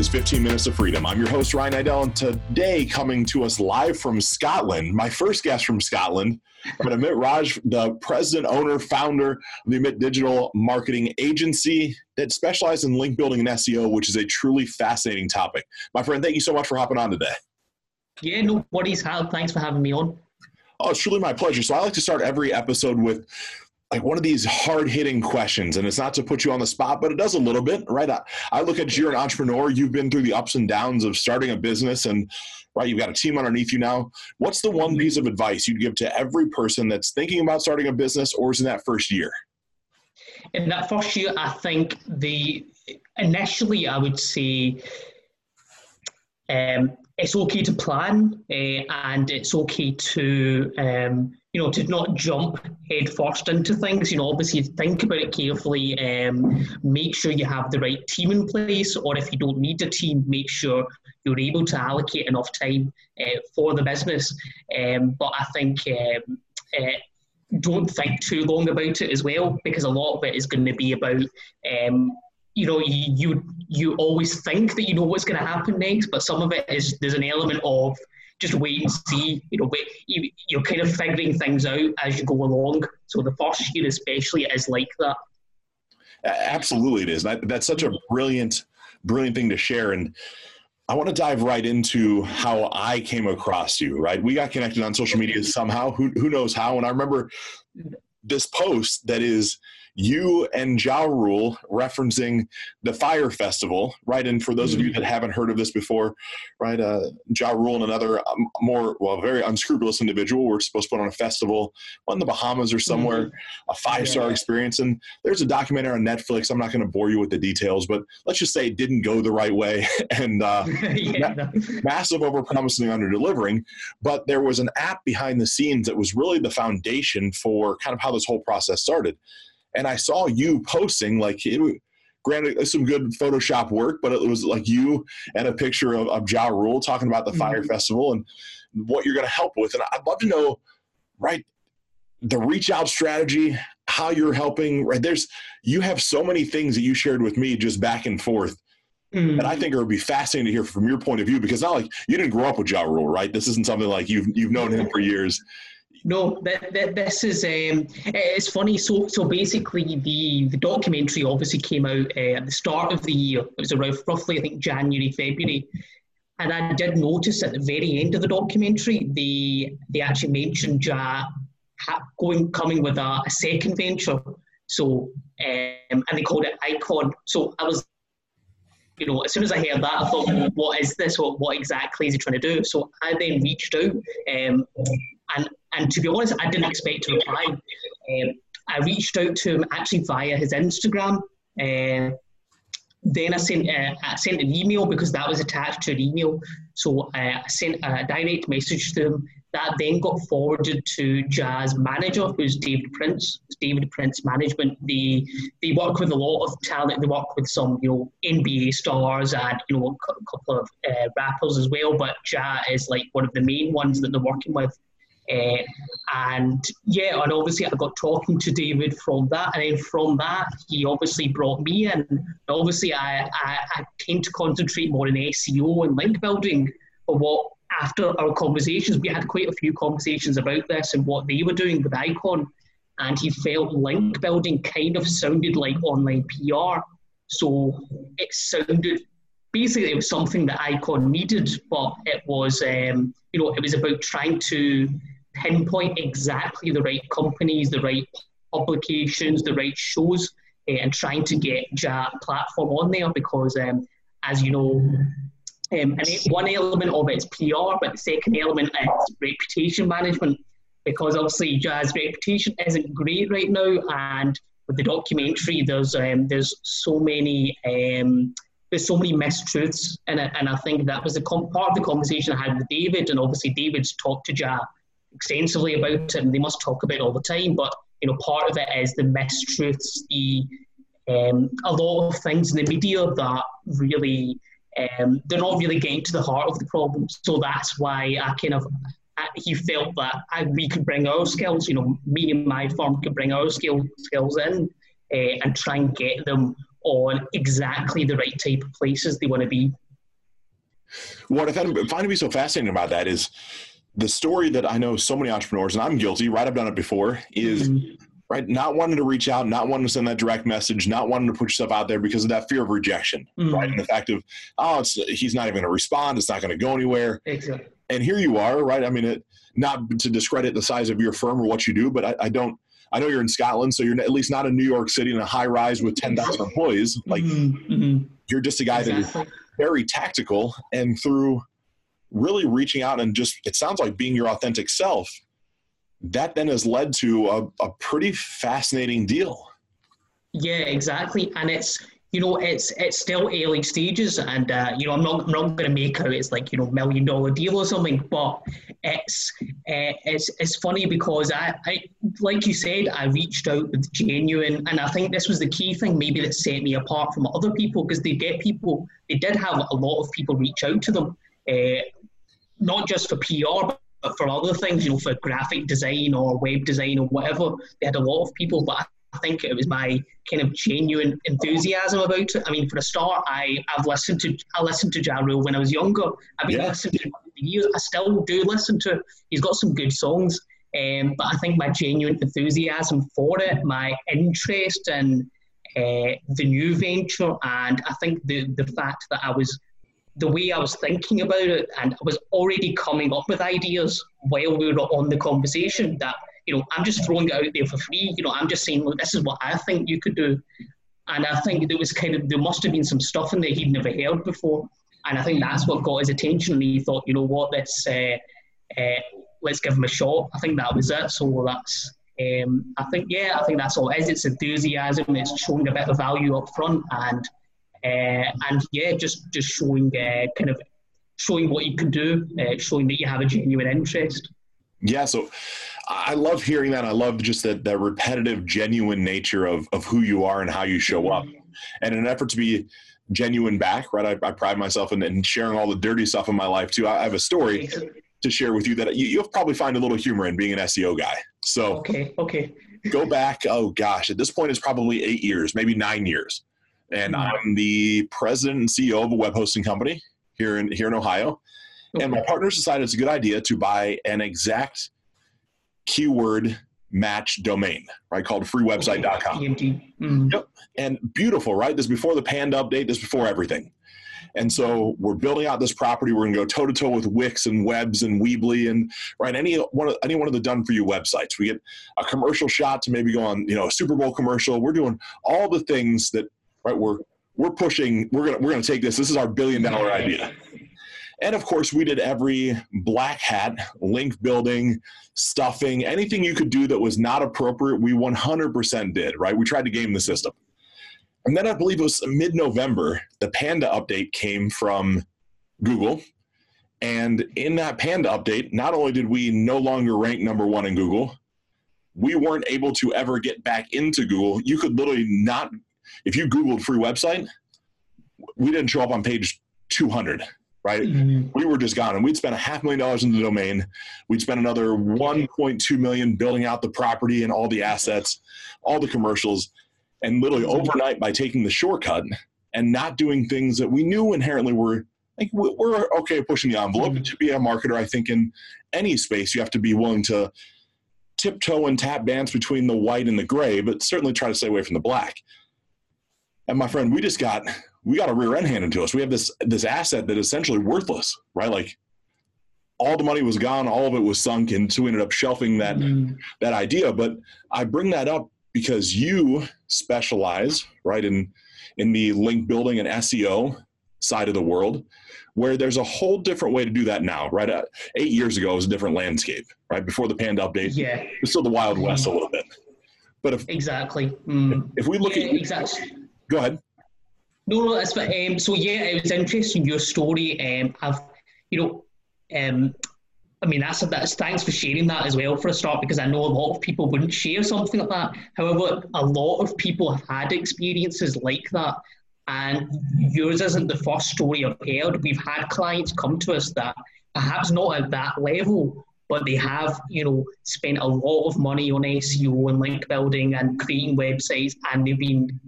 Is 15 Minutes of Freedom. I'm your host, Ryan Idell, and today coming to us live from Scotland, my first guest from Scotland, but Amit Raj, the president, owner, founder of the Amit Digital Marketing Agency that specializes in link building and SEO, which is a truly fascinating topic. My friend, thank you so much for hopping on today. Yeah, no worries, Hal. Thanks for having me on. Oh, it's truly my pleasure. So I like to start every episode with like one of these hard hitting questions and it's not to put you on the spot but it does a little bit right? I, I, look at you you're an entrepreneur you've been through the ups and downs of starting a business and right you've got a team underneath you now. What's the one piece of advice you'd give to every person that's thinking about starting a business or is in that first year? In that first year i think the initially i would say um, it's okay to plan uh, and it's okay to um, you know to not jump head first into things. You know obviously think about it carefully um, make sure you have the right team in place or if you don't need a team make sure you're able to allocate enough time uh, for the business. Um, but i think um, uh, don't think too long about it as well because a lot of it is going to be about um, you know you, you you always think that you know what's going to happen next but some of it is there's an element of just wait and see you know wait, you, you're kind of figuring things out as you go along so the first year especially is like that absolutely it is that, that's such a brilliant brilliant thing to share and I want to dive right into how I came across you, right? We got connected on social media somehow. Who, who knows how? And I remember this post that is you and Ja Rule referencing the Fyre Festival, right? And for those of you mm-hmm. that haven't heard of this before, right, uh, Ja Rule and another um, more, well, very unscrupulous individual were supposed to put on a festival on the Bahamas or somewhere, mm-hmm. a five star yeah. experience. And there's a documentary on Netflix. I'm not going to bore you with the details, but let's just say it didn't go the right way and uh, yeah. ma- massive overpromising, under delivering. But there was an app behind the scenes that was really the foundation for kind of how this whole process started and I saw you posting like it, granted some good Photoshop work, but it was like you and a picture of, of Ja Rule talking about the mm-hmm. Fyre Festival and what you're going to help with. And I'd love to know, right, the reach out strategy, how you're helping. Right, there's you have so many things that you shared with me just back and forth. Mm-hmm. And I think it would be fascinating to hear from your point of view because not like you didn't grow up with Ja Rule, right? This isn't something like you've you've known him for years. No, that, that, this is um, it's funny. So so basically, the the documentary obviously came out uh, at the start of the year. It was around roughly I think January February, and I did notice at the very end of the documentary they they actually mentioned Ja going coming with a, a second venture. So um, and they called it Icon. So I was you know, as soon as I heard that, I thought, what is this? What, what exactly is he trying to do? So I then reached out um, and and to be honest, I didn't expect to reply. Um, I reached out to him actually via his Instagram. Uh, then I sent uh, I sent an email because that was attached to an email. So uh, I sent a direct message to him. That then got forwarded to Ja's manager, who's David Prince. It's David Prince Management. They they work with a lot of talent. They work with some you know NBA stars and you know a couple of uh, rappers as well. But Ja's is like one of the main ones that they're working with. Uh, and yeah, and obviously I got talking to David from that, and then from that he obviously brought me in. Obviously, I, I, I came to concentrate more on SEO and link building. But what after our conversations, we had quite a few conversations about this and what they were doing with Icon, and he felt link building kind of sounded like online PR. So it sounded basically it was something that Icon needed, but it was um, you know it was about trying to pinpoint exactly the right companies, the right publications, the right shows, uh, and trying to get Ja platform on there because, um, as you know, um, and one element of it is PR, but the second element is reputation management. Because obviously Ja's reputation isn't great right now, and with the documentary, there's um, there's so many um, there's so many mistruths it, and I think that was com- part of the conversation I had with David, and obviously David's talked to Ja extensively about it, and they must talk about it all the time. But you know, part of it is the mistruths, the um, a lot of things in the media that really um, they're not really getting to the heart of the problem. So that's why I kind of he felt that I, we could bring our skills, you know, me and my firm could bring our skill, skills in uh, and try and get them on exactly the right type of places they want to be. What I find, find to be so fascinating about that is the story that I know so many entrepreneurs, and I'm guilty, right? I've done it before, is mm-hmm. right not wanting to reach out, not wanting to send that direct message, not wanting to put yourself out there because of that fear of rejection, mm-hmm. right? And the fact of, oh, he's not even going to respond, it's not going to go anywhere. Exactly. And here you are, right? I mean, it, not to discredit the size of your firm or what you do, but I, I don't. I know you're in Scotland, so you're at least not in New York City in a high rise with 10,000 employees. Like, mm-hmm. mm-hmm. you're just a guy exactly. that is very tactical and through really reaching out and just it sounds like being your authentic self that then has led to a, a pretty fascinating deal. Yeah exactly. And it's you know it's it's still early stages and uh, you know i'm not, I'm not going to make out it's like you know million dollar deal or something but it's uh, it's it's funny because I, I like you said i reached out with genuine and i think this was the key thing maybe that set me apart from other people because they get people they did have a lot of people reach out to them uh, not just for PR, but for other things, you know, for graphic design or web design or whatever. They had a lot of people, but I think it was my kind of genuine enthusiasm about it. I mean, for a start, I I've listened to I listened to Ja Rule when I was younger. I've been yeah. listening to him for years. I still do listen to. He's got some good songs, um, but I think my genuine enthusiasm for it, my interest in uh, the new venture, and I think the the fact that I was the way I was thinking about it, and I was already coming up with ideas while we were on the conversation that, you know, I'm just throwing it out there for free. You know, I'm just saying, look, this is what I think you could do. And I think there was kind of, there must have been some stuff in there he'd never heard before. And I think that's what got his attention. And he thought, you know what, let's, uh, uh, let's give him a shot. I think that was it. So that's, um, I think, yeah, I think that's all it is. It's enthusiasm, it's showing a bit of value up front. And and yeah, just just showing uh, kind of showing what you can do, uh, showing that you have a genuine interest. Yeah, so I love hearing that. I love just that that repetitive, genuine nature of of who you are and how you show up. And in an effort to be genuine back, right? I, I pride myself in, in, sharing all the dirty stuff in my life too. I, I have a story to share with you that you, you'll probably find a little humor in being an SEO guy. So okay, okay. go back. Oh gosh, at this point, it's probably eight years, maybe nine years and mm-hmm. I'm the president and CEO of a web hosting company here in here in Ohio. Okay. And my partners decided it's a good idea to buy an exact keyword match domain, right? Called freewebsite.com. Mm-hmm. Yep. And beautiful, right? This before the Panda update, this before everything. And so we're building out this property. We're going to go toe to toe with Wix and Webs and Weebly and right any one of any one of the done for you websites. We get a commercial shot to maybe go on, you know, a Super Bowl commercial. We're doing all the things that right? We're we're pushing. We're gonna we're gonna take this. This is our billion dollar idea. And of course, we did every black hat, link building, stuffing, anything you could do that was not appropriate, we 100% did, right? We tried to game the system. And then I believe it was mid November, the Panda update came from Google. And in that Panda update, not only did we no longer rank number one in Google, we weren't able to ever get back into Google. You could literally not if you Googled free website, we didn't show up on page 200 right? Mm-hmm. We were just gone, and we'd spent a half million dollars in the domain. We'd spent another 1.2 million building out the property and all the assets, all the commercials, and literally mm-hmm. overnight by taking the shortcut and not doing things that we knew inherently were like we're okay pushing the envelope. Mm-hmm. To be a marketer, I think in any space you have to be willing to tiptoe and tap dance between the white and the gray, but certainly try to stay away from the black. And my friend, we just got we got a rear end handed to us. We have this this asset that is essentially worthless, right? Like all the money was gone, all of it was sunk, and so we ended up shelving that mm. that idea. But I bring that up because you specialize, right, in in the link building and SEO side of the world, where there's a whole different way to do that now, right? Uh, eight years ago, it was a different landscape, right? Before the Panda update, yeah, it's still the Wild West a little bit. But if exactly, mm. if we look yeah, at exactly Go ahead. No, no, that's fine. Um, so yeah, it was interesting your story. Um, I've, you know, um, I mean that's that's thanks for sharing that as well for a start because I know a lot of people wouldn't share something like that. However, a lot of people have had experiences like that, and yours isn't the first story I've heard. We've had clients come to us that perhaps not at that level, but they have, you know, spent a lot of money on SEO and link building and creating websites, and they've been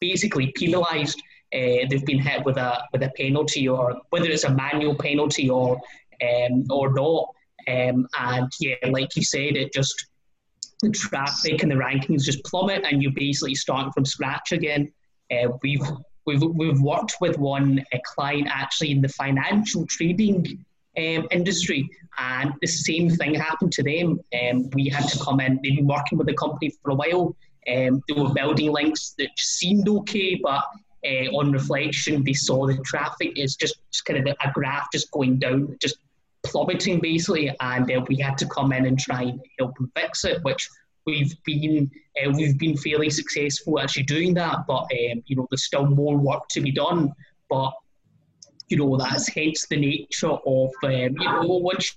basically penalised. Uh, they've been hit with a with a penalty, or whether it's a manual penalty or um, or not. Um, and yeah, like you said, it just the traffic and the rankings just plummet, and you're basically starting from scratch again. Uh, we've we've we've worked with one a client actually in the financial trading um, industry, and the same thing happened to them. Um, we had to come in. They've been working with the company for a while. Um, they were building links that seemed okay, but uh, on reflection, they saw the traffic is just, just kind of a graph just going down, just plummeting basically, and uh, we had to come in and try and help them fix it, which we've been uh, we've been fairly successful actually doing that. But um, you know, there's still more work to be done. But you know, that's hence the nature of um, you know once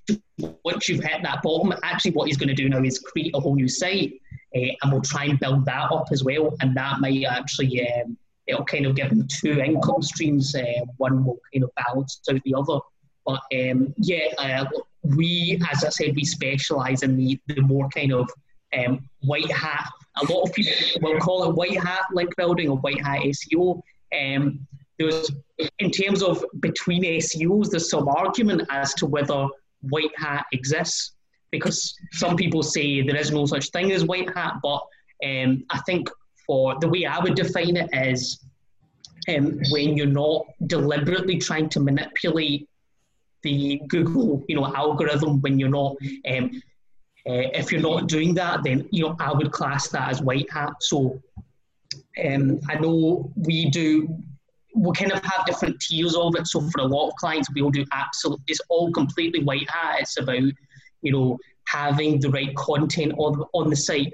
once you've hit that bottom, actually what he's going to do now is create a whole new site, uh, and we'll try and build that up as well, and that might actually. Um, it'll kind of give him two income streams. Uh, one will kind of balance out the other. But um, yeah, uh, we, as I said, we specialise in the, the more kind of um, white hat. A lot of people will call it white hat link building or white hat SEO. Um, there's, in terms of between SEOs, there's some argument as to whether white hat exists because some people say there is no such thing as white hat, but um, I think for the way I would define it is um, when you're not deliberately trying to manipulate the Google, you know, algorithm, when you're not, um, uh, if you're not doing that, then you know I would class that as white hat. So um, I know we do. We kind of have different tiers of it. So for a lot of clients, we'll do absolute. It's all completely white hat. It's about you know having the right content on on the site,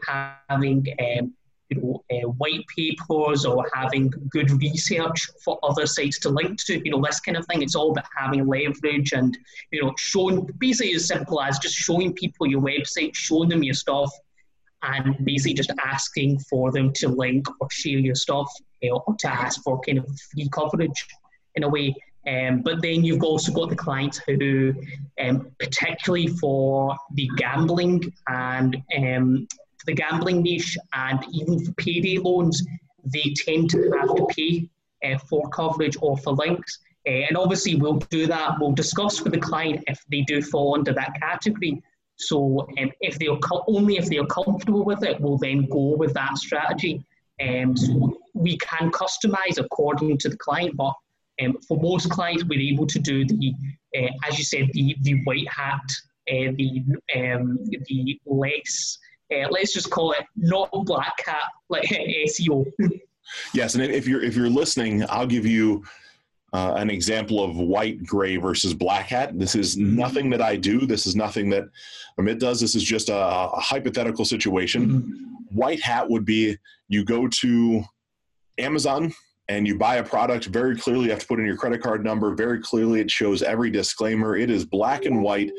having um, you know, uh, white papers or having good research for other sites to link to, you know, this kind of thing. It's all about having leverage and, you know, showing, basically as simple as just showing people your website, showing them your stuff, and basically just asking for them to link or share your stuff you know, or to ask for kind of free coverage in a way. Um, but then you've also got the clients who, um, particularly for the gambling and um, for the gambling niche and even for payday loans, they tend to have to pay uh, for coverage or for links. Uh, and obviously, we'll do that. We'll discuss with the client if they do fall under that category. So, um, if they are only if they are comfortable with it, we'll then go with that strategy. Um, so we can customize according to the client, but um, for most clients, we're able to do the, uh, as you said, the the white hat, uh, the um, the less uh, let's just call it not black hat like SEO. yes, and if you're if you're listening, I'll give you uh, an example of white, gray versus black hat. This is mm-hmm. nothing that I do. This is nothing that Amit does. This is just a, a hypothetical situation. Mm-hmm. White hat would be you go to Amazon and you buy a product very clearly you have to put in your credit card number very clearly it shows every disclaimer it is black and white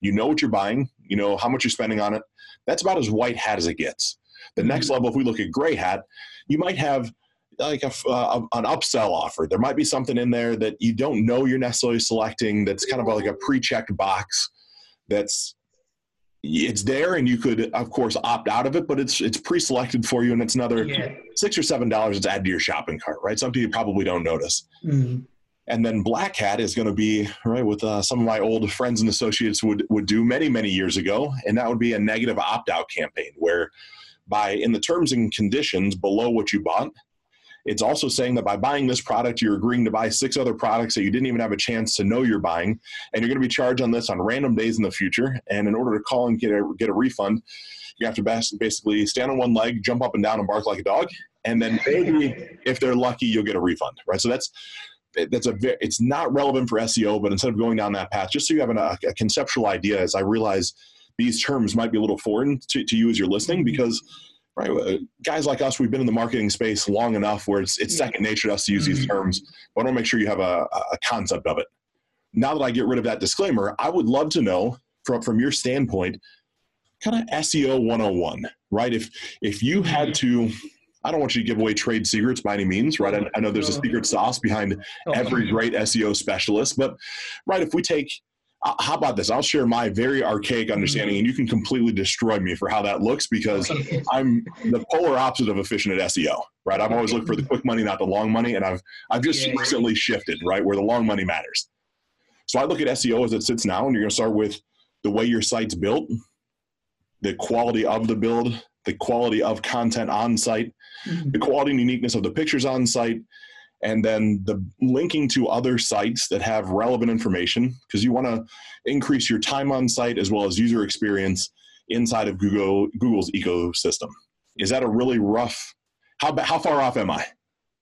you know what you're buying you know how much you're spending on it that's about as white hat as it gets. The next mm-hmm. level, if we look at gray hat, you might have like a, uh, an upsell offer. There might be something in there that you don't know you're necessarily selecting. That's kind of like a pre-checked box. That's it's there, and you could, of course, opt out of it, but it's it's pre-selected for you, and it's another yeah. six or seven dollars to add to your shopping cart. Right? Something you probably don't notice. Mm-hmm. And then Black Hat is going to be right with uh, some of my old friends and associates would would do many many years ago, and that would be a negative opt out campaign where, by in the terms and conditions below what you bought, it's also saying that by buying this product, you're agreeing to buy six other products that you didn't even have a chance to know you're buying, and you're going to be charged on this on random days in the future. And in order to call and get a get a refund, you have to basically stand on one leg, jump up and down, and bark like a dog. And then maybe, if they're lucky, you'll get a refund, right? So that's that's a it's not relevant for SEO, but instead of going down that path, just so you have an, a, a, conceptual idea, as I realize these terms might be a little foreign to, to you as you're listening, because right, guys like us, we've been in the marketing space long enough where it's it's second nature to us to use these mm-hmm. terms. But I want to make sure you have a, a concept of it. Now that I get rid of that disclaimer, I would love to know from from your standpoint, kind of SEO 101, right? If if you had to I don't want you to give away trade secrets by any means, right? I, I know there's a secret sauce behind every great SEO specialist, but right, if we take uh, how about this? I'll share my very archaic understanding, and you can completely destroy me for how that looks because I'm the polar opposite of efficient at SEO. Right? I've always looked for the quick money, not the long money, and I've I've just yeah. recently shifted right where the long money matters. So I look at SEO as it sits now, and you're going to start with the way your site's built, the quality of the build, the quality of content on site, mm-hmm. the quality and uniqueness of the pictures on site, and then the linking to other sites that have relevant information because you want to increase your time on site as well as user experience inside of Google Google's ecosystem. Is that a really rough? How how far off am I?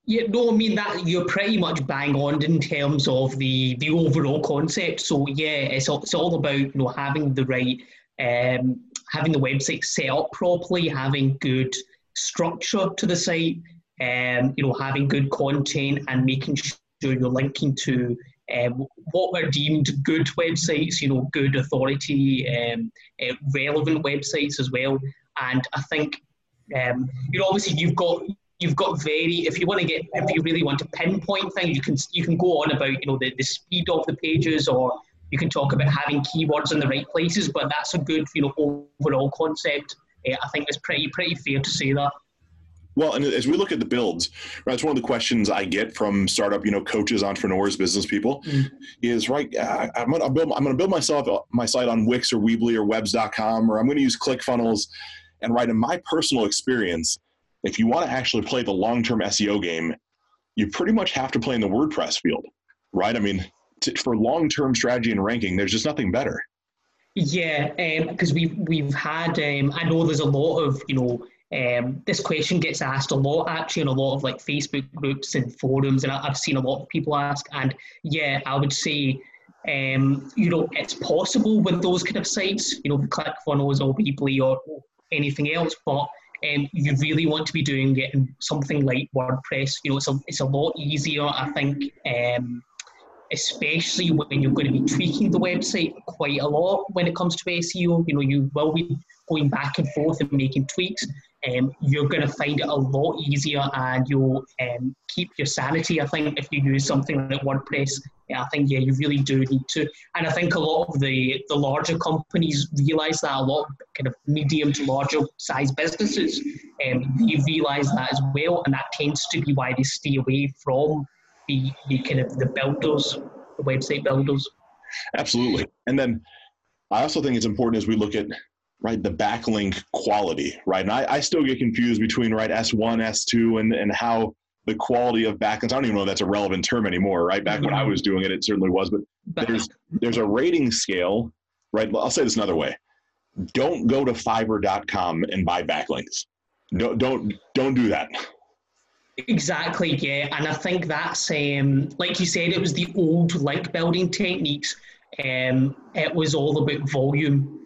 Yeah, no, I mean that you're pretty much bang on in terms of the the overall concept. So yeah, it's all, it's all about you know having the right um, having the website set up properly, having good structure to the site, um, you know, having good content and making sure you're linking to um, what are deemed good websites, you know, good authority, um, uh, relevant websites as well. And I think, um, you know, obviously you've got you've got very if you want to get if you really want to pinpoint things, you can you can go on about you know the, the speed of the pages or you can talk about having keywords in the right places, but that's a good you know overall concept. Uh, I think it's pretty pretty fair to say that. Well, and as we look at the builds, right, that's one of the questions I get from startup, you know, coaches, entrepreneurs, business people, mm. is right. Uh, I'm gonna build. I'm gonna build myself uh, my site on Wix or Weebly or Webs.com, or I'm gonna use ClickFunnels. And right, in my personal experience, if you want to actually play the long-term SEO game, you pretty much have to play in the WordPress field, right? I mean, to, for long-term strategy and ranking, there's just nothing better. Yeah, because um, we've we've had. Um, I know there's a lot of you know um, this question gets asked a lot actually in a lot of like Facebook groups and forums, and I've seen a lot of people ask. And yeah, I would say, um, you know, it's possible with those kind of sites, you know, ClickFunnels or Weebly or anything else, but um, you really want to be doing it in something like WordPress. You know, it's a, it's a lot easier, I think, um, especially when you're going to be tweaking the website quite a lot when it comes to SEO. You know, you will be going back and forth and making tweaks um, you're going to find it a lot easier and you'll um, keep your sanity. I think if you use something like WordPress, yeah, I think yeah, you really do need to. And I think a lot of the the larger companies realize that a lot kind of medium to larger size businesses, um, they realize that as well, and that tends to be why they stay away from the the kind of the builders, the website builders. Absolutely, and then I also think it's important as we look at right the backlink quality right? And I, I still get confused between right s1 s2 and and how the quality of backlinks i don't even know if that's a relevant term anymore right? Back when i was doing it it certainly was but there's there's a rating scale right? I'll say this another way. Don't go to fiverr.com and buy backlinks. Don't don't don't do that. Exactly yeah and i think that's um like you said it was the old link building techniques. Um it was all about volume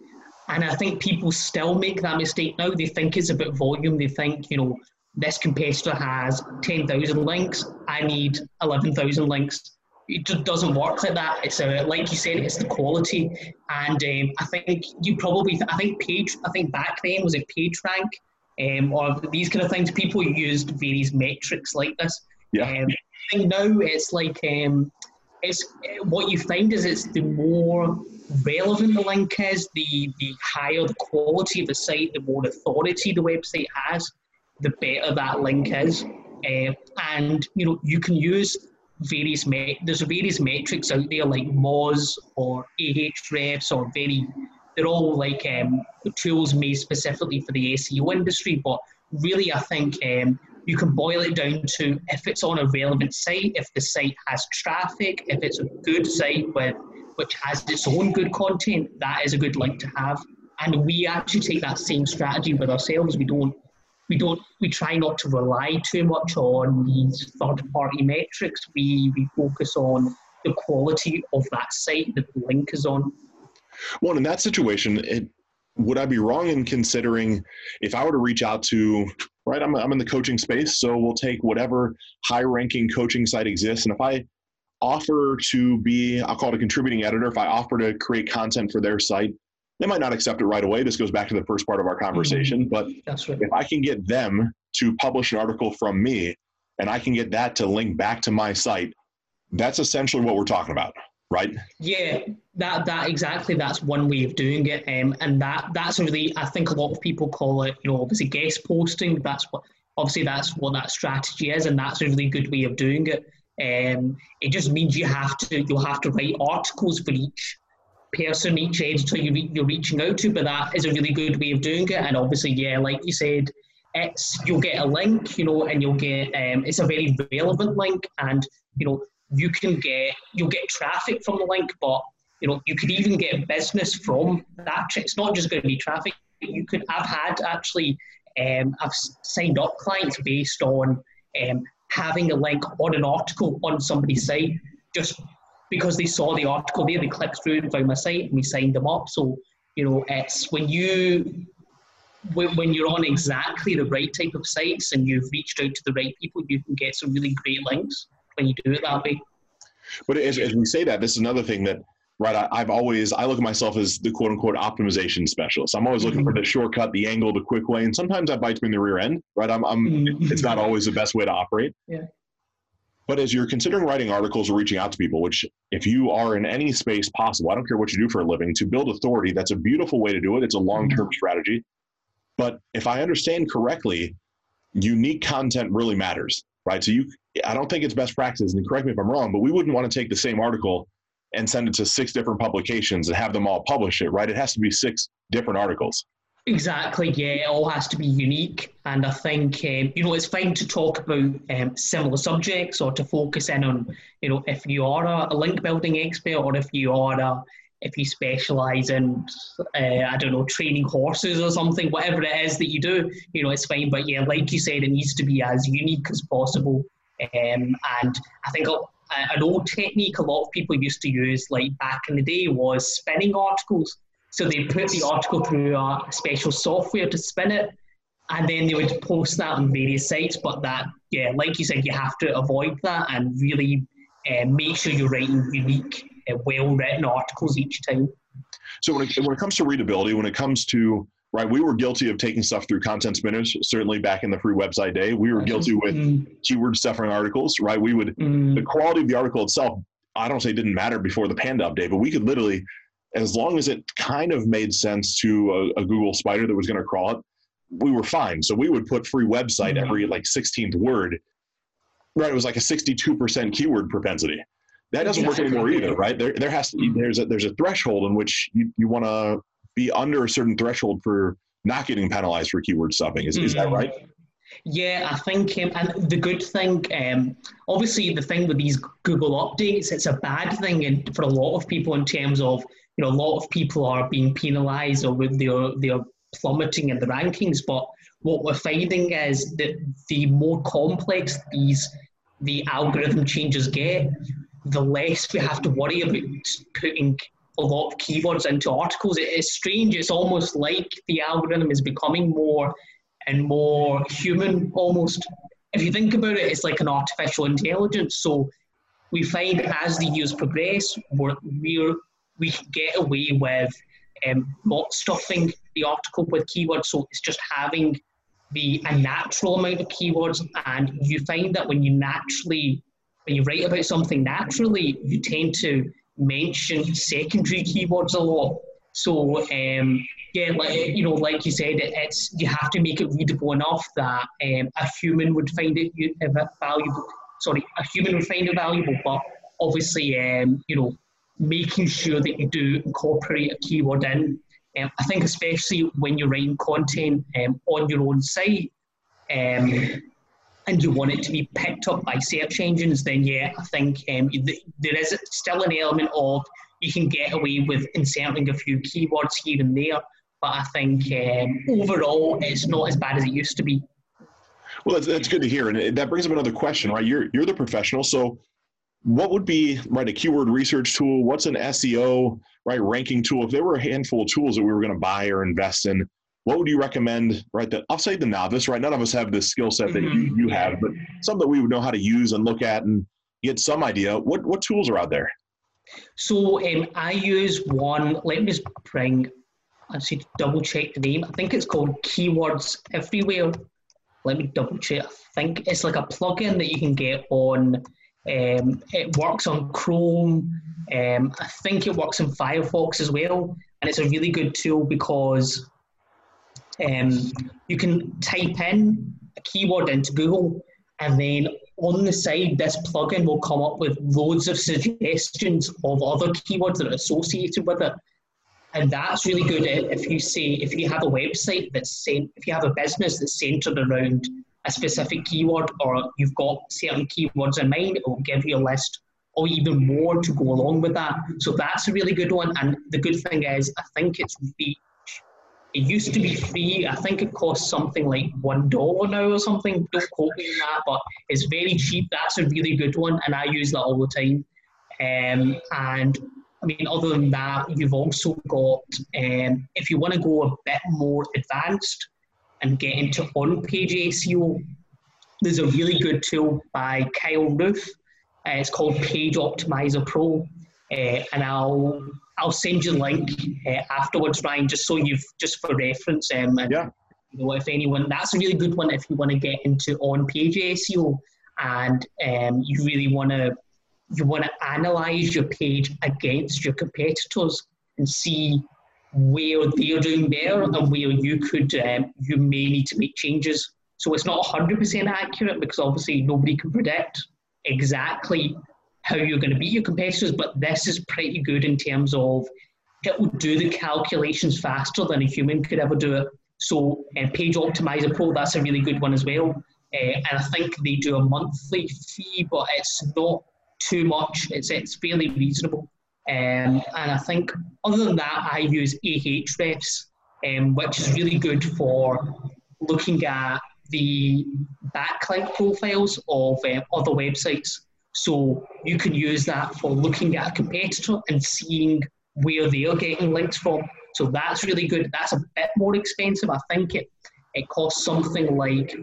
and I think people still make that mistake now. They think it's about volume. They think, you know, this competitor has 10,000 links. I need 11,000 links. It just doesn't work like that. It's a, like you said, it's the quality. And um, I think you probably, I think page, I think back then was it PageRank um, or these kind of things. People used various metrics like this. Yeah. Um, I think now it's like, um, it's what you find is it's the more relevant the link is, the, the higher the quality of the site, the more authority the website has, the better that link is. Uh, and you know you can use various met- there's various metrics out there like Moz or Ahrefs or very they're all like um, tools made specifically for the SEO industry. But really, I think um, you can boil it down to if it's on a relevant site, if the site has traffic, if it's a good site with which has its own good content, that is a good link to have. And we actually take that same strategy with ourselves. We don't we don't we try not to rely too much on these third party metrics. We we focus on the quality of that site that the link is on. Well, in that situation, it, would I be wrong in considering if I were to reach out to right? I'm, I'm in the coaching space, so we'll take whatever high ranking coaching site exists. And if I offer to be, I'll call it a contributing editor, if I offer to create content for their site, they might not accept it right away. This goes back to the first part of our conversation. Mm-hmm. But right. if I can get them to publish an article from me and I can get that to link back to my site, that's essentially what we're talking about, right? Yeah. That that exactly that's one way of doing it, um, and that that's a really I think a lot of people call it you know obviously guest posting. That's what obviously that's what that strategy is, and that's a really good way of doing it. Um, it just means you have to you'll have to write articles for each person, each editor you re- you're reaching out to, but that is a really good way of doing it. And obviously, yeah, like you said, it's you'll get a link, you know, and you'll get um, it's a very relevant link, and you know you can get you'll get traffic from the link, but you know you could even get business from that. It's not just going to be traffic. You could. I've had actually. Um, I've signed up clients based on um, having a link on an article on somebody's site just because they saw the article there, they clicked through and found my site and we signed them up. So, you know, it's when you when you're on exactly the right type of sites and you've reached out to the right people, you can get some really great links when you do it that way. But as, as we say that, this is another thing that, right, I, have always, I look at myself as the quote unquote optimization specialist. I'm always looking mm-hmm. for the shortcut, the angle, the quick way. And sometimes that bites me in the rear end, right? I'm, I'm mm-hmm. it's not always the best way to operate. Yeah. But as you're considering writing articles or reaching out to people, which if you are in any space possible, I don't care what you do for a living, to build authority, that's a beautiful way to do it. It's a long term mm-hmm. strategy. But if I understand correctly, unique content really matters, right? So you, I don't think it's best practice, and correct me if I'm wrong, but we wouldn't want to take the same article and send it to six different publications and have them all publish it, right? It has to be six different articles. Exactly, yeah, it all has to be unique. And I think, um, you know, it's fine to talk about um, similar subjects or to focus in on, you know, if you are a, a link building expert or if you are a, if you specialize in, uh, I don't know, training horses or something, whatever it is that you do, you know, it's fine. But yeah, like you said, it needs to be as unique as possible. Um, and I think an old technique a lot of people used to use, like back in the day, was spinning articles. So they put the article through a special software to spin it, and then they would post that on various sites. But that, yeah, like you said, you have to avoid that and really uh, make sure you're writing unique, uh, well-written articles each time. So when it, when it comes to readability, when it comes to right, we were guilty of taking stuff through content spinners. Certainly back in the free website day, we were guilty with mm. keyword stuffing articles. Right, we would mm. the quality of the article itself. I don't say didn't matter before the Panda update, but we could literally as long as it kind of made sense to a, a Google spider that was going to crawl it, we were fine. So we would put free website mm-hmm. every like 16th word. Right, it was like a 62% keyword propensity. That doesn't work anymore either, right? There, there has to be, there's a there's a threshold in which you, you want to be under a certain threshold for not getting penalized for keyword stuffing. Is, mm-hmm. is that mm-hmm. right? Yeah, I think, um, and the good thing, um, obviously, the thing with these Google updates, it's a bad thing in, for a lot of people in terms of you know, a lot of people are being penalised or they're, they're plummeting in the rankings. But what we're finding is that the more complex these the algorithm changes get, the less we have to worry about putting a lot of keywords into articles. It is strange. It's almost like the algorithm is becoming more and more human almost. If you think about it, it's like an artificial intelligence. So we find as the years progress, we're, we're we get away with um, not stuffing the article with keywords. So it's just having the a natural amount of keywords, and you find that when you naturally when you write about something naturally, you tend to mention secondary keywords a lot. So um, yeah, like you know, like you said, it, it's you have to make it readable enough that um, a human would find it valuable. Sorry, a human would find it valuable, but obviously, um, you know, making sure that you do incorporate a keyword in. Um, I think especially when you're writing content um, on your own site um, and you want it to be picked up by search engines, then yeah, I think um, there is still an element of you can get away with inserting a few keywords here and there, but I think um, overall it's not as bad as it used to be. Well, that's, that's good to hear, and that brings up another question, right? You're you're the professional, so what would be right a keyword research tool what's an seo right ranking tool if there were a handful of tools that we were going to buy or invest in what would you recommend right that i'll say the novice right? None of us have the skill set that mm-hmm. you, you have but some that we would know how to use and look at and get some idea. What what tools are out there? So um, i use one let me just bring i see to double check the name. I think it's called keywords everywhere. Let me double check. I think it's like a plugin that you can get on Um, it works on Chrome. Um, I think it works in Firefox as well, and it's a really good tool because um, you can type in a keyword into Google, and then on the side, this plugin will come up with loads of suggestions of other keywords that are associated with it. And that's really good if you say, if you have a website that's if you have a business that's centered around a specific keyword or you've got certain keywords in mind, it will give you a list or even more to go along with that. So that's a really good one. And the good thing is, I think it's free. It used to be free. I think it costs something like one dollar now or something. Don't quote me on that, but it's very cheap. That's a really good one, and I use that all the time. Um, and I mean, other than that, you've also got, um, if you want to go a bit more advanced and get into on page SEO, there's a really good tool by Kyle Roof. Uh, it's called Page Optimizer Pro. Uh, and I'll I'll send you the link uh, afterwards, Ryan, just so you've just for reference. Um, and, yeah. You know, if anyone, that's a really good one if you want to get into on-page SEO and um, you really want to you want to analyze your page against your competitors and see where they're doing better and where you could um, you may need to make changes. So it's not 100% accurate because obviously nobody can predict exactly how you're going to beat your competitors, but this is pretty good in terms of it will do the calculations faster than a human could ever do it. So uh, Page Optimizer Pro, that's a really good one as well. Uh, and I think they do a monthly fee, but it's not too much. It's it's fairly reasonable. Um, and I think other than that, I use Ahrefs, um, which is really good for looking at the backlink profiles of um, other websites. So you can use that for looking at a competitor and seeing where they're getting links from. So that's really good. That's a bit more expensive. I think it, it costs something like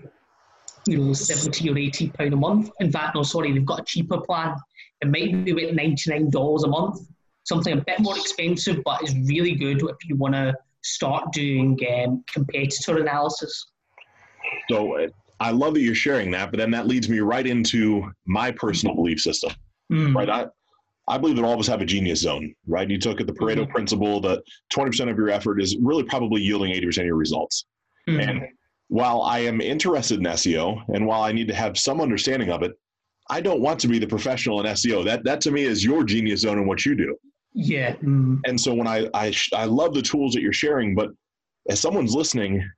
you know, 70 or 80 pound a month. In fact, no, sorry, they've got a cheaper plan. It might be about $99 a month, something a bit more expensive, but it's really good if you want to start doing um, competitor analysis. So uh, I love that you're sharing that, but then that leads me right into my personal belief system, mm. right? I, I believe that all of us have a genius zone, right? You took at the Pareto mm-hmm. principle that 20% of your effort is really probably yielding 80% of your results. Mm-hmm. And while I am interested in SEO and while I need to have some understanding of it, I don't want to be the professional in SEO. That that to me is your genius zone and what you do. Yeah. Mm. And so when I I I love the tools that you're sharing, but as someone's listening,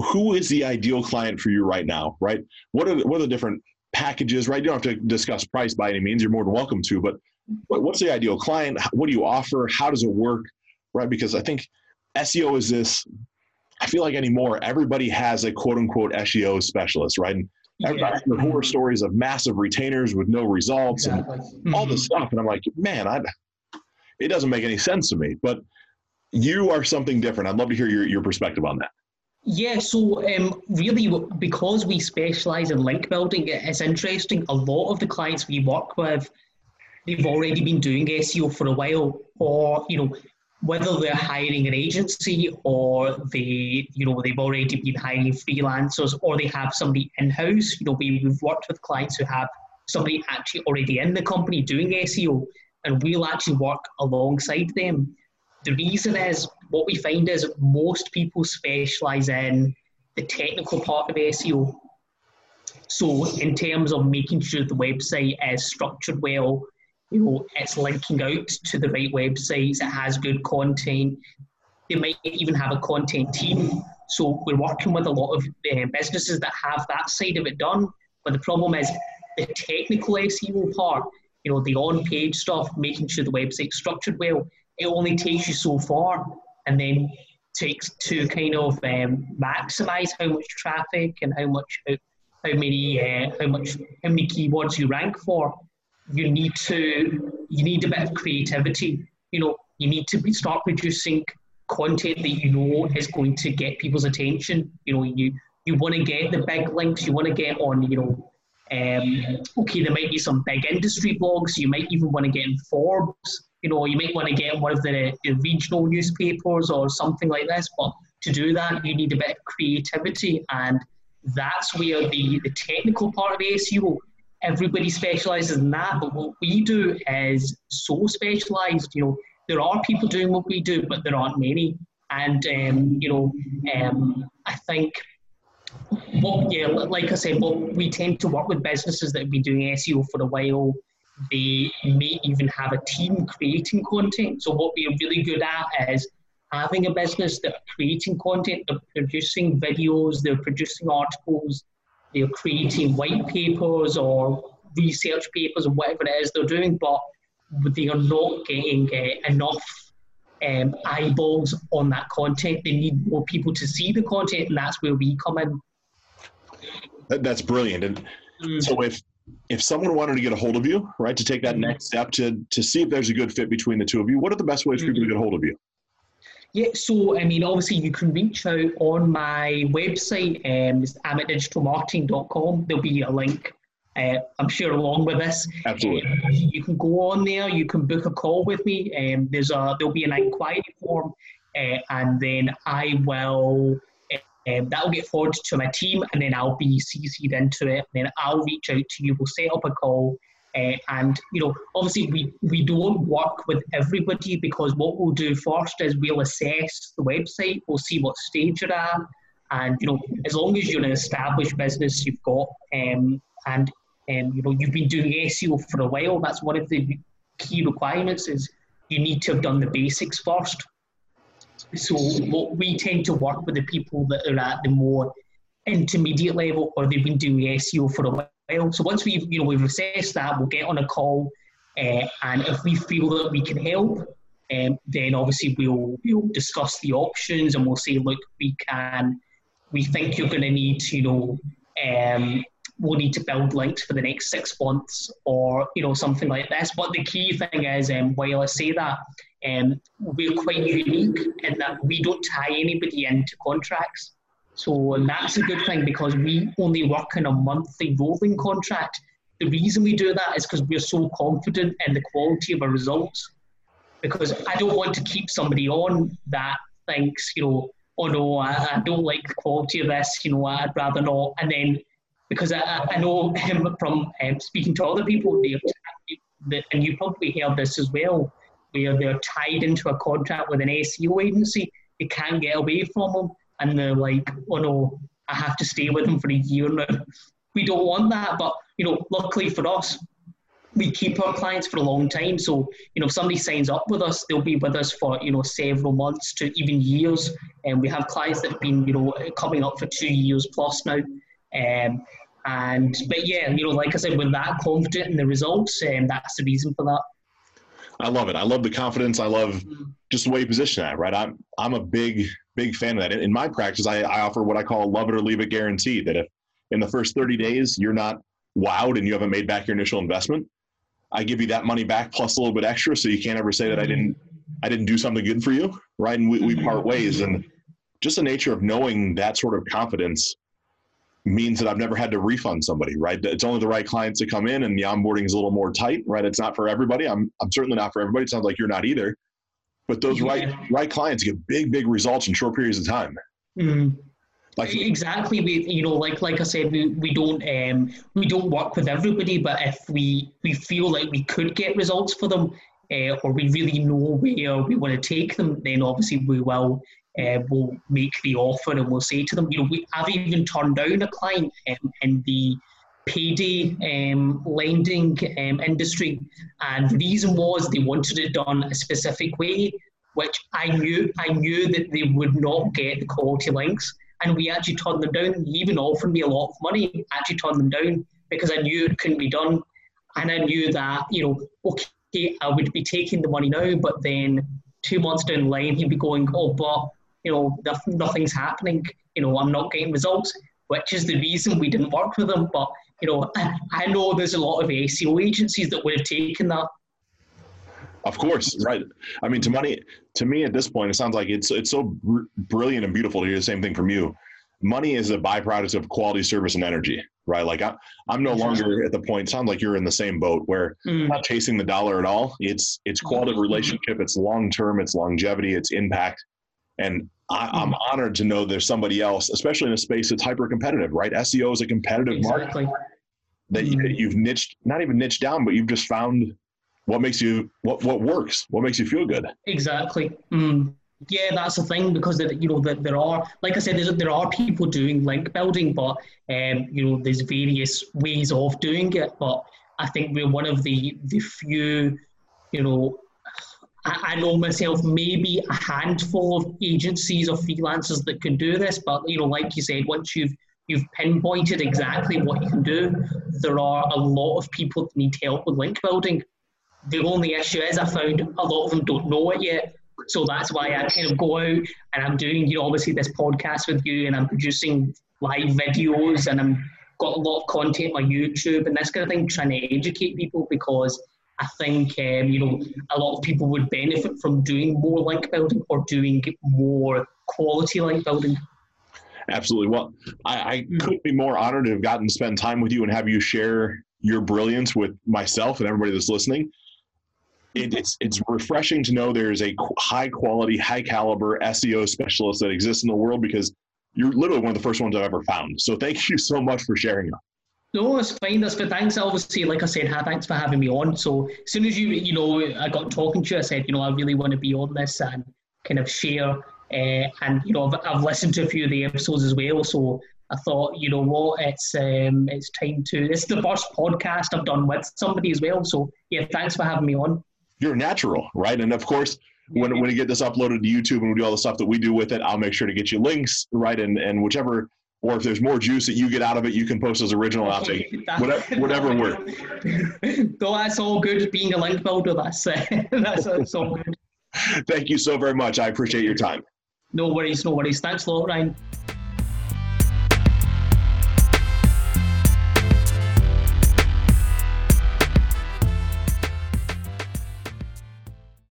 who is the ideal client for you right now? Right? What are the, what are the different packages? Right? You don't have to discuss price by any means. You're more than welcome to. But what's the ideal client? What do you offer? How does it work? Right? Because I think SEO is this I feel like anymore, everybody has a quote unquote SEO specialist, right? And everybody yeah. the horror stories of massive retainers with no results exactly. and mm-hmm. all this stuff. And I'm like, man, I, it doesn't make any sense to me. But you are something different. I'd love to hear your, your perspective on that. Yeah, so um, really, because we specialize in link building, it's interesting. A lot of the clients we work with, they've already been doing SEO for a while, or you know, whether they're hiring an agency or they, you know, they've already been hiring freelancers or they have somebody in-house. You know, we, we've worked with clients who have somebody actually already in the company doing SEO and we'll actually work alongside them. The reason is what we find is most people specialize in the technical part of SEO. So in terms of making sure the website is structured well, you know, it's linking out to the right websites, it has good content. They might even have a content team. So we're working with a lot of uh, businesses that have that side of it done. But the problem is the technical SEO part, you know, the on-page stuff, making sure the website's structured well, it only takes you so far. And then takes to kind of um, maximize how much traffic and how much how, how many uh, how much how many keywords you rank for you need to you need a bit of creativity. You know, you need to be, start producing content that you know is going to get people's attention. You know, you you want to get the big links. You want to get on. You know, um, okay, there might be some big industry blogs. You might even want to get in Forbes. You know, you might want to get one of the, regional newspapers or something like this. But to do that, you need a bit of creativity, and that's where the the technical part of SEO everybody specializes in that, but what we do is so specialized. You know, there are people doing what we do, but there aren't many. And um, you know, um, I think what yeah, like I said, what we tend to work with businesses that have been doing SEO for a while. They may even have a team creating content. So what we're really good at is having a business that are creating content, they're producing videos, they're producing articles, they're creating white papers or research papers or whatever it is they're doing, but they are not getting uh, enough um, eyeballs on that content. They need more people to see the content, and that's where we come in. That's brilliant. And mm. so if if someone wanted to get a hold of you, right, to take that mm. next step to to see if there's a good fit between the two of you, what are the best ways for people to get a hold of you? Yeah, so I mean, obviously, you can reach out on my website, um, it's amitdigitalmarketing.com. There'll be a link, uh, I'm sure, along with this. Absolutely. Um, you can go on there. You can book a call with me. Um, there's a there'll be an inquiry form, uh, and then I will. Um, that'll get forwarded to my team, and then I'll be CC'd into it. And then I'll reach out to you. We'll set up a call, uh, and you know, obviously, we we don't work with everybody because what we'll do first is we'll assess the website. We'll see what stage you're at, and you know, as long as you're an established business, you've got um, and um, you know, you've been doing SEO for a while. That's one of the key requirements is you need to have done the basics first. So what we tend to work with the people that are at the more intermediate level or they've been doing SEO for a while. So once we've you know we've assessed that, we'll get on a call, uh, and if we feel that we can help, um, then obviously we'll we'll discuss the options and we'll say, look, we can, we think you're going to need to, you know, um, we'll need to build links for the next six months or you know something like this. But the key thing is, um, while I say that, um, we're quite unique in that we don't tie anybody into contracts. So that's a good thing because we only work in a monthly rolling contract. The reason we do that is because we're so confident in the quality of our results. Because I don't want to keep somebody on that thinks, you know, oh no, I, I don't like the quality of this, you know, I'd rather not. And then because I, I know from um, speaking to other people, they and you probably heard this as well, where they're tied into a contract with an SEO agency, they can't get away from them and they're like, oh no, I have to stay with them for a year now. We don't want that, but you know, luckily for us, we keep our clients for a long time. So, you know, if somebody signs up with us, they'll be with us for, you know, several months to even years. And we have clients that have been, you know, coming up for two years plus now. Um, and, but yeah, you know, like I said, we're that confident in the results, and um, that's the reason for that. I love it. I love the confidence. I love mm-hmm. just the way you position that, right? I'm, I'm a big big fan of that. In my practice, I, I offer what I call a love it or leave it guarantee that if in the first 30 days you're not wowed and you haven't made back your initial investment, I give you that money back plus a little bit extra so you can't ever say that I didn't I didn't do something good for you, right? And we, we part ways. And just the nature of knowing that sort of confidence means that I've never had to refund somebody, right? It's only the right clients that come in and the onboarding is a little more tight, right? It's not for everybody. I'm, I'm certainly not for everybody. It sounds like you're not either but those right right clients get big big results in short periods of time mm. like exactly we you know like like i said we, we don't um we don't work with everybody but if we we feel like we could get results for them uh, or we really know where we want to take them then obviously we will uh, we'll make the offer and we'll say to them you know we, i've even turned down a client um, in the payday um, lending um, industry. And the reason was they wanted it done a specific way, which I knew I knew that they would not get the quality links. And we actually turned them down. He even offered me a lot of money, actually turned them down because I knew it couldn't be done. And I knew that, you know, okay, I would be taking the money now, but then two months down the line, he'd be going, oh, but, you know, nothing's happening. You know, I'm not getting results, which is the reason we didn't work with them. But you know, I, know there's a lot of SEO agencies that would have taken that. Of course, right. I mean, to money, to me at this point, it sounds like it's it's so br- brilliant and beautiful to hear the same thing from you. Money is a byproduct of quality, service, and energy, right? Like I, I'm no longer at the point. Sounds like you're in the same boat where mm. not chasing the dollar at all. It's it's quality of relationship. It's long term. It's longevity. It's impact. And I, am mm. honored to know there's somebody else, especially in a space that's hyper competitive, right? SEO is a competitive exactly. market that mm-hmm. you, have niched, not even niched down, but you've just found what makes you what what works, what makes you feel good. Exactly. Mm. Yeah, that's the thing because you know that there are, like I said, there are people doing link building, but um, you know there's various ways of doing it. But I think we're one of the the few, you know, I, know myself maybe a handful of agencies or freelancers that can do this. But you know, like you said, once you've you've pinpointed exactly what you can do, there are a lot of people that need help with link building. The only issue is I found a lot of them don't know it yet. So that's why I kind of go out and I'm doing, you know, obviously this podcast with you and I'm producing live videos and I'm got a lot of content on YouTube and this kind of thing, trying to educate people because I think, um, you know, a lot of people would benefit from doing more link building or doing more quality link building. Absolutely. Well, I, I couldn't be more honored to have gotten to spend time with you and have you share your brilliance with myself and everybody that's listening it, it's it's refreshing to know there's a high quality, high caliber SEO specialist that exists in the world because you're literally one of the first ones I've ever found. So thank you so much for sharing that. No, it's fine. That's but thanks. Obviously, like I said, thanks for having me on. So as soon as you, you know, I got talking to you, I said, you know, I really want to be on this and kind of share. Uh, and you know, I've, I've, listened to a few of the episodes as well. So I thought, you know what, it's um, it's time to. It's the first podcast I've done with somebody as well. So yeah, thanks for having me on you're natural, right? And of course, when, when we get this uploaded to YouTube and we do all the stuff that we do with it, I'll make sure to get you links, right? And and whichever, or if there's more juice that you get out of it, you can post as original. I'll whatever, whatever works. Though that's all good. Being a link builder, that's uh, that's, that's all good. Thank you so very much. I appreciate your time. No worries, no worries. Thanks a lot, Ryan.